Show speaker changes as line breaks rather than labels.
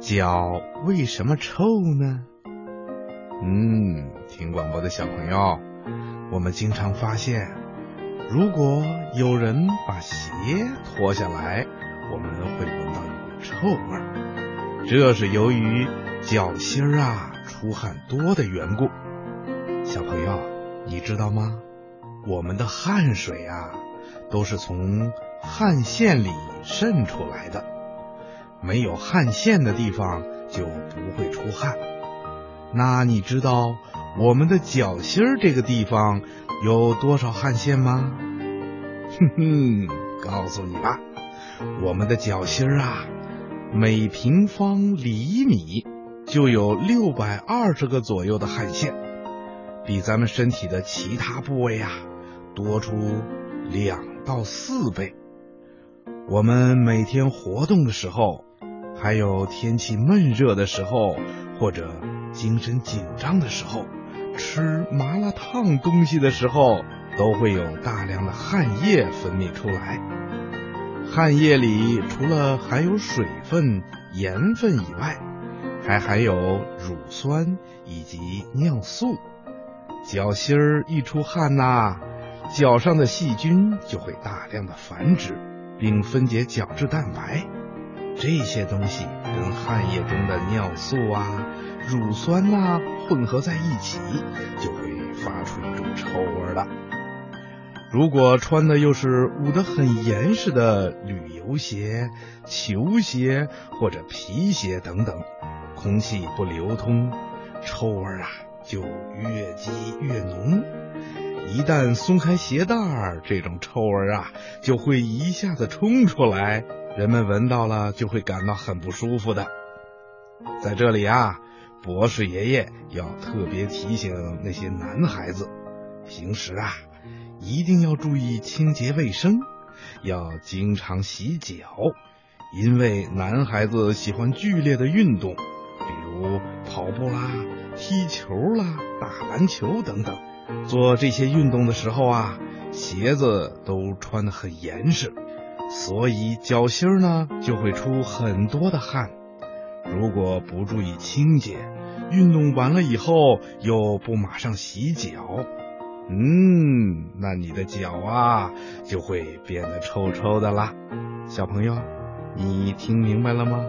脚为什么臭呢？嗯，听广播的小朋友，我们经常发现，如果有人把鞋脱下来，我们会闻到一股臭味，这是由于脚心儿啊出汗多的缘故。小朋友，你知道吗？我们的汗水啊，都是从汗腺里渗出来的。没有汗腺的地方就不会出汗。那你知道我们的脚心儿这个地方有多少汗腺吗？哼哼，告诉你吧，我们的脚心儿啊，每平方厘米就有六百二十个左右的汗腺，比咱们身体的其他部位啊多出两到四倍。我们每天活动的时候。还有天气闷热的时候，或者精神紧张的时候，吃麻辣烫东西的时候，都会有大量的汗液分泌出来。汗液里除了含有水分、盐分以外，还含有乳酸以及尿素。脚心儿一出汗呐，脚上的细菌就会大量的繁殖，并分解角质蛋白。这些东西跟汗液中的尿素啊、乳酸呐混合在一起，就会发出一种臭味了。如果穿的又是捂得很严实的旅游鞋、球鞋或者皮鞋等等，空气不流通，臭味啊就越积越浓。一旦松开鞋带儿，这种臭味啊就会一下子冲出来。人们闻到了就会感到很不舒服的。在这里啊，博士爷爷要特别提醒那些男孩子，平时啊一定要注意清洁卫生，要经常洗脚，因为男孩子喜欢剧烈的运动，比如跑步啦、踢球啦、打篮球等等。做这些运动的时候啊，鞋子都穿得很严实。所以脚心呢就会出很多的汗，如果不注意清洁，运动完了以后又不马上洗脚，嗯，那你的脚啊就会变得臭臭的啦。小朋友，你听明白了吗？